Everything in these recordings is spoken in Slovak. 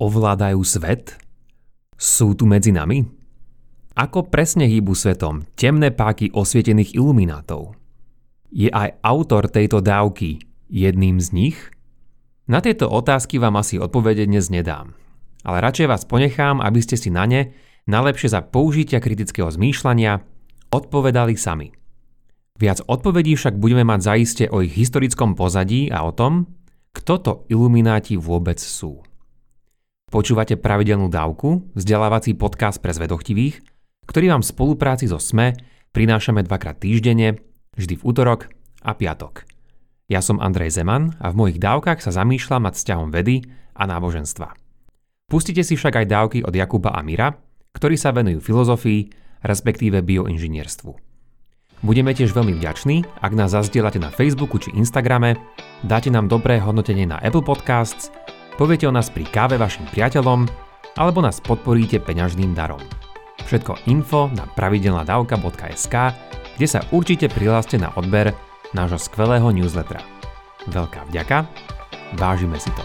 ovládajú svet? Sú tu medzi nami? Ako presne hýbu svetom temné páky osvietených iluminátov? Je aj autor tejto dávky jedným z nich? Na tieto otázky vám asi odpovede dnes nedám, ale radšej vás ponechám, aby ste si na ne, najlepšie za použitia kritického zmýšľania, odpovedali sami. Viac odpovedí však budeme mať zaiste o ich historickom pozadí a o tom, kto to ilumináti vôbec sú. Počúvate pravidelnú dávku, vzdelávací podcast pre zvedochtivých, ktorý vám v spolupráci so SME prinášame dvakrát týždenne, vždy v útorok a piatok. Ja som Andrej Zeman a v mojich dávkach sa zamýšľam nad vzťahom vedy a náboženstva. Pustite si však aj dávky od Jakuba a Mira, ktorí sa venujú filozofii, respektíve bioinžinierstvu. Budeme tiež veľmi vďační, ak nás zazdielate na Facebooku či Instagrame, dáte nám dobré hodnotenie na Apple Podcasts poviete o nás pri káve vašim priateľom alebo nás podporíte peňažným darom. Všetko info na pravidelnadavka.sk, kde sa určite prihláste na odber nášho skvelého newslettera. Veľká vďaka, vážime si to.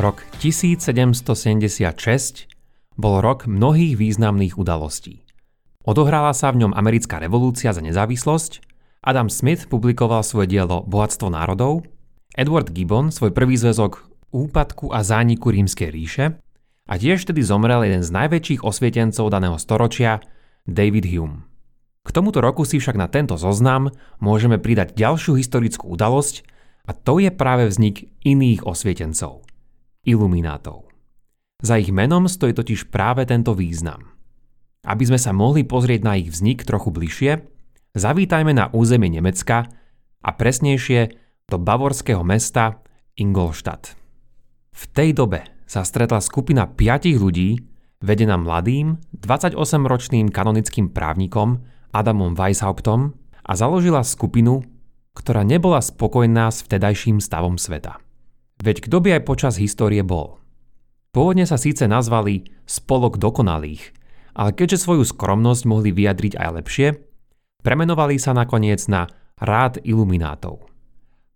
Rok 1776 bol rok mnohých významných udalostí. Odohrala sa v ňom americká revolúcia za nezávislosť, Adam Smith publikoval svoje dielo Bohatstvo národov, Edward Gibbon svoj prvý zväzok Úpadku a zániku rímskej ríše a tiež vtedy zomrel jeden z najväčších osvietencov daného storočia, David Hume. K tomuto roku si však na tento zoznam môžeme pridať ďalšiu historickú udalosť a to je práve vznik iných osvietencov, iluminátov. Za ich menom stojí totiž práve tento význam. Aby sme sa mohli pozrieť na ich vznik trochu bližšie, zavítajme na územie Nemecka a presnejšie do bavorského mesta Ingolstadt. V tej dobe sa stretla skupina piatich ľudí, vedená mladým, 28-ročným kanonickým právnikom Adamom Weishauptom a založila skupinu, ktorá nebola spokojná s vtedajším stavom sveta. Veď kto by aj počas histórie bol – Pôvodne sa síce nazvali Spolok dokonalých, ale keďže svoju skromnosť mohli vyjadriť aj lepšie, premenovali sa nakoniec na Rád iluminátov.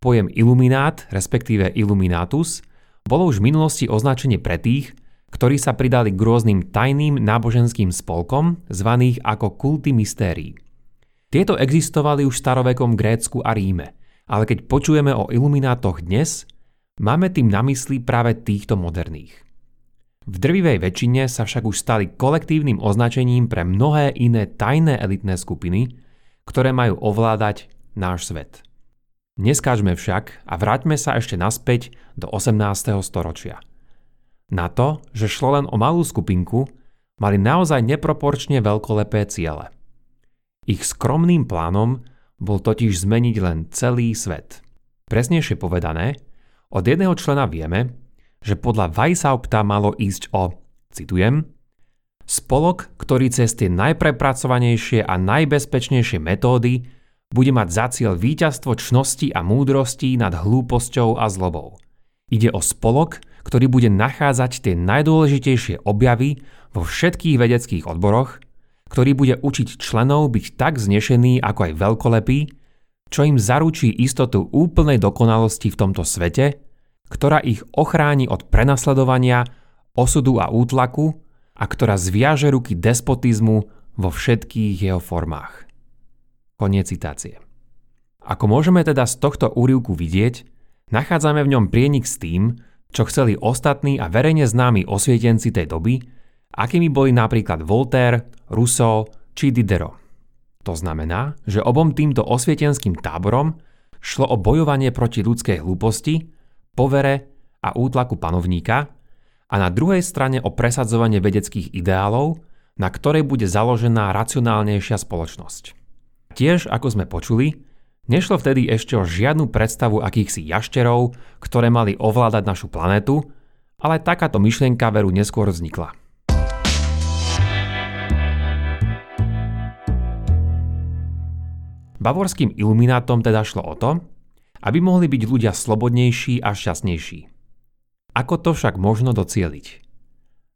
Pojem iluminát, respektíve iluminatus, bolo už v minulosti označenie pre tých, ktorí sa pridali k rôznym tajným náboženským spolkom, zvaných ako kulty mystérií. Tieto existovali už v starovekom Grécku a Ríme, ale keď počujeme o iluminátoch dnes, máme tým na mysli práve týchto moderných. V drvivej väčšine sa však už stali kolektívnym označením pre mnohé iné tajné elitné skupiny, ktoré majú ovládať náš svet. Neskážme však a vráťme sa ešte naspäť do 18. storočia. Na to, že šlo len o malú skupinku, mali naozaj neproporčne veľkolepé ciele. Ich skromným plánom bol totiž zmeniť len celý svet. Presnejšie povedané, od jedného člena vieme, že podľa Weishaupta malo ísť o, citujem, spolok, ktorý cez tie najprepracovanejšie a najbezpečnejšie metódy bude mať za cieľ víťazstvo čnosti a múdrosti nad hlúposťou a zlobou. Ide o spolok, ktorý bude nachádzať tie najdôležitejšie objavy vo všetkých vedeckých odboroch, ktorý bude učiť členov byť tak znešený ako aj veľkolepý, čo im zaručí istotu úplnej dokonalosti v tomto svete ktorá ich ochráni od prenasledovania, osudu a útlaku a ktorá zviaže ruky despotizmu vo všetkých jeho formách. Koniec citácie. Ako môžeme teda z tohto úrivku vidieť, nachádzame v ňom prienik s tým, čo chceli ostatní a verejne známi osvietenci tej doby, akými boli napríklad Voltaire, Rousseau či Diderot. To znamená, že obom týmto osvietenským táborom šlo o bojovanie proti ľudskej hlúposti povere a útlaku panovníka a na druhej strane o presadzovanie vedeckých ideálov, na ktorej bude založená racionálnejšia spoločnosť. Tiež, ako sme počuli, nešlo vtedy ešte o žiadnu predstavu akýchsi jašterov, ktoré mali ovládať našu planetu, ale takáto myšlienka veru neskôr vznikla. Bavorským iluminátom teda šlo o to, aby mohli byť ľudia slobodnejší a šťastnejší. Ako to však možno docieliť?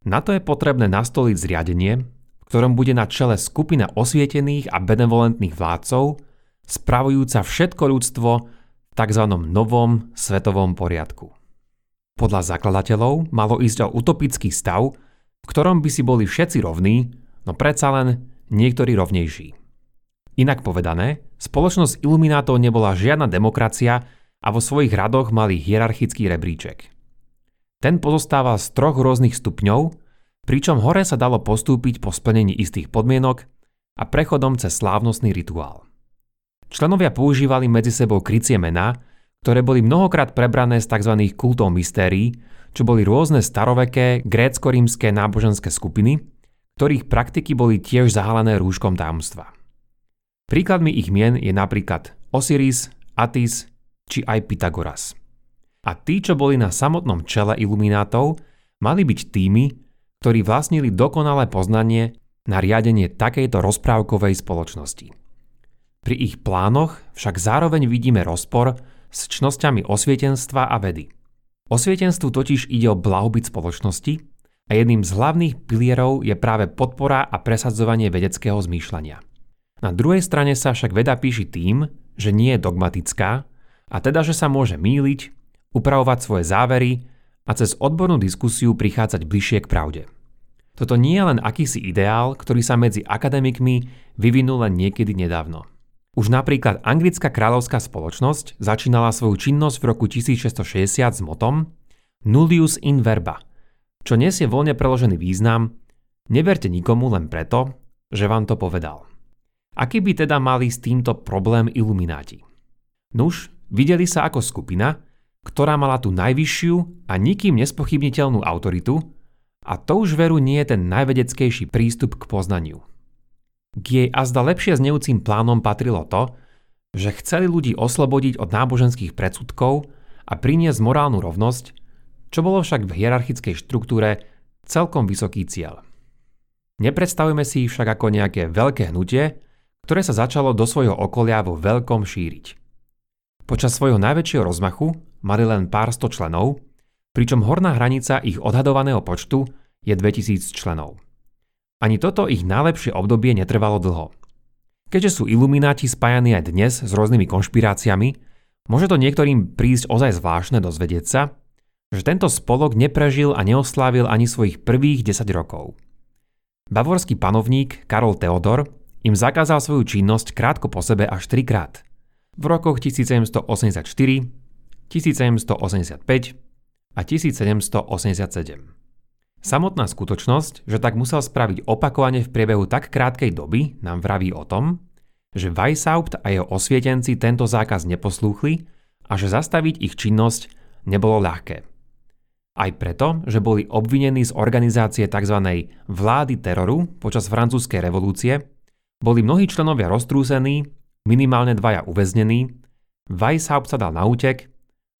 Na to je potrebné nastoliť zriadenie, v ktorom bude na čele skupina osvietených a benevolentných vládcov, spravujúca všetko ľudstvo v tzv. novom svetovom poriadku. Podľa zakladateľov malo ísť o utopický stav, v ktorom by si boli všetci rovní, no predsa len niektorí rovnejší. Inak povedané, spoločnosť iluminátov nebola žiadna demokracia a vo svojich radoch mali hierarchický rebríček. Ten pozostával z troch rôznych stupňov, pričom hore sa dalo postúpiť po splnení istých podmienok a prechodom cez slávnostný rituál. Členovia používali medzi sebou krycie mená, ktoré boli mnohokrát prebrané z tzv. kultov mystérií, čo boli rôzne staroveké grécko-rímske náboženské skupiny, ktorých praktiky boli tiež zahalené rúškom tajomstva. Príkladmi ich mien je napríklad Osiris, Atis či aj Pythagoras. A tí, čo boli na samotnom čele iluminátov, mali byť tými, ktorí vlastnili dokonalé poznanie na riadenie takejto rozprávkovej spoločnosti. Pri ich plánoch však zároveň vidíme rozpor s čnosťami osvietenstva a vedy. Osvietenstvu totiž ide o blahobyt spoločnosti a jedným z hlavných pilierov je práve podpora a presadzovanie vedeckého zmýšľania. Na druhej strane sa však veda píši tým, že nie je dogmatická a teda, že sa môže míliť, upravovať svoje závery a cez odbornú diskusiu prichádzať bližšie k pravde. Toto nie je len akýsi ideál, ktorý sa medzi akademikmi vyvinul len niekedy nedávno. Už napríklad anglická kráľovská spoločnosť začínala svoju činnosť v roku 1660 s motom Nullius in verba, čo nesie voľne preložený význam Neverte nikomu len preto, že vám to povedal. Aký by teda mali s týmto problém ilumináti? Nuž, videli sa ako skupina, ktorá mala tú najvyššiu a nikým nespochybniteľnú autoritu a to už veru nie je ten najvedeckejší prístup k poznaniu. K jej azda lepšie znejúcim plánom patrilo to, že chceli ľudí oslobodiť od náboženských predsudkov a priniesť morálnu rovnosť, čo bolo však v hierarchickej štruktúre celkom vysoký cieľ. Nepredstavujeme si ich však ako nejaké veľké hnutie, ktoré sa začalo do svojho okolia vo veľkom šíriť. Počas svojho najväčšieho rozmachu mali len pár sto členov, pričom horná hranica ich odhadovaného počtu je 2000 členov. Ani toto ich najlepšie obdobie netrvalo dlho. Keďže sú ilumináti spájani aj dnes s rôznymi konšpiráciami, môže to niektorým prísť ozaj zvláštne dozvedieť sa, že tento spolok neprežil a neoslávil ani svojich prvých 10 rokov. Bavorský panovník Karol Theodor im zakázal svoju činnosť krátko po sebe až trikrát. V rokoch 1784, 1785 a 1787. Samotná skutočnosť, že tak musel spraviť opakovane v priebehu tak krátkej doby, nám vraví o tom, že Weishaupt a jeho osvietenci tento zákaz neposlúchli a že zastaviť ich činnosť nebolo ľahké. Aj preto, že boli obvinení z organizácie tzv. vlády teroru počas francúzskej revolúcie, boli mnohí členovia roztrúsení, minimálne dvaja uväznení, Weishaupt sa dal na útek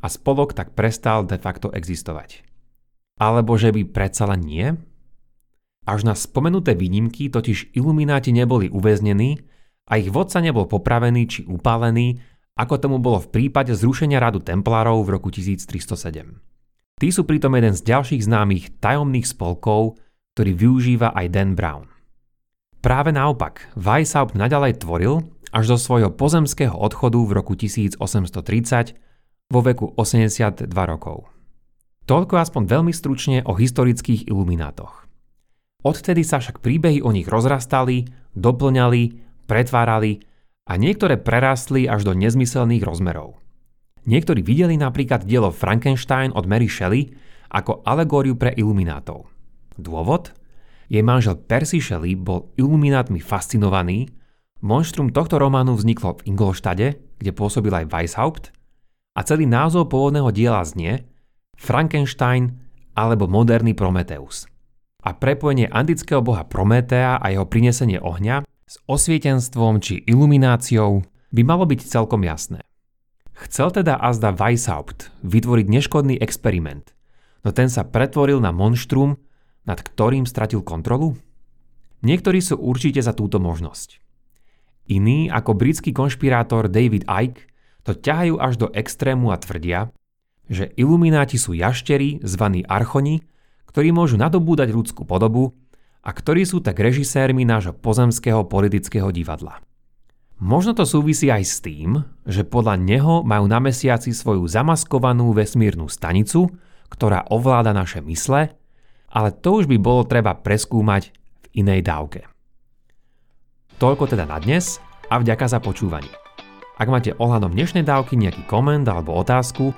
a spolok tak prestal de facto existovať. Alebo že by predsa len nie? Až na spomenuté výnimky totiž ilumináti neboli uväznení a ich vodca nebol popravený či upálený, ako tomu bolo v prípade zrušenia radu templárov v roku 1307. Tí sú pritom jeden z ďalších známych tajomných spolkov, ktorý využíva aj Dan Brown. Práve naopak, Weishaupt nadalej tvoril až do svojho pozemského odchodu v roku 1830 vo veku 82 rokov. Toľko aspoň veľmi stručne o historických iluminátoch. Odtedy sa však príbehy o nich rozrastali, doplňali, pretvárali a niektoré prerástli až do nezmyselných rozmerov. Niektorí videli napríklad dielo Frankenstein od Mary Shelley ako alegóriu pre iluminátov. Dôvod? Jej manžel Percy Shelley bol iluminátmi fascinovaný, monštrum tohto románu vzniklo v Ingolštade, kde pôsobil aj Weishaupt a celý názov pôvodného diela znie Frankenstein alebo moderný Prometeus. A prepojenie antického boha Prometea a jeho prinesenie ohňa s osvietenstvom či ilumináciou by malo byť celkom jasné. Chcel teda azda Weishaupt vytvoriť neškodný experiment, no ten sa pretvoril na monštrum, nad ktorým stratil kontrolu? Niektorí sú určite za túto možnosť. Iní, ako britský konšpirátor David Icke, to ťahajú až do extrému a tvrdia, že ilumináti sú jašteri zvaní archoni, ktorí môžu nadobúdať ľudskú podobu a ktorí sú tak režisérmi nášho pozemského politického divadla. Možno to súvisí aj s tým, že podľa neho majú na mesiaci svoju zamaskovanú vesmírnu stanicu, ktorá ovláda naše mysle, ale to už by bolo treba preskúmať v inej dávke. Toľko teda na dnes a vďaka za počúvanie. Ak máte ohľadom dnešnej dávky nejaký koment alebo otázku,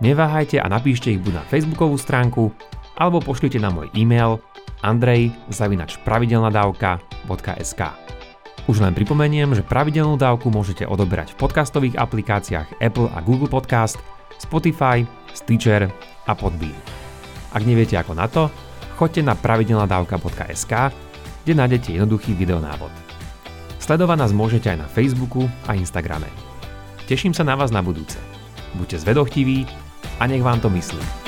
neváhajte a napíšte ich buď na facebookovú stránku, alebo pošlite na môj e-mail andrej.pravidelnadavka.sk Už len pripomeniem, že pravidelnú dávku môžete odoberať v podcastových aplikáciách Apple a Google Podcast, Spotify, Stitcher a Podbean. Ak neviete ako na to, choďte na pravidelnadavka.sk, kde nájdete jednoduchý videonávod. Sledovať nás môžete aj na Facebooku a Instagrame. Teším sa na vás na budúce. Buďte zvedochtiví a nech vám to myslí.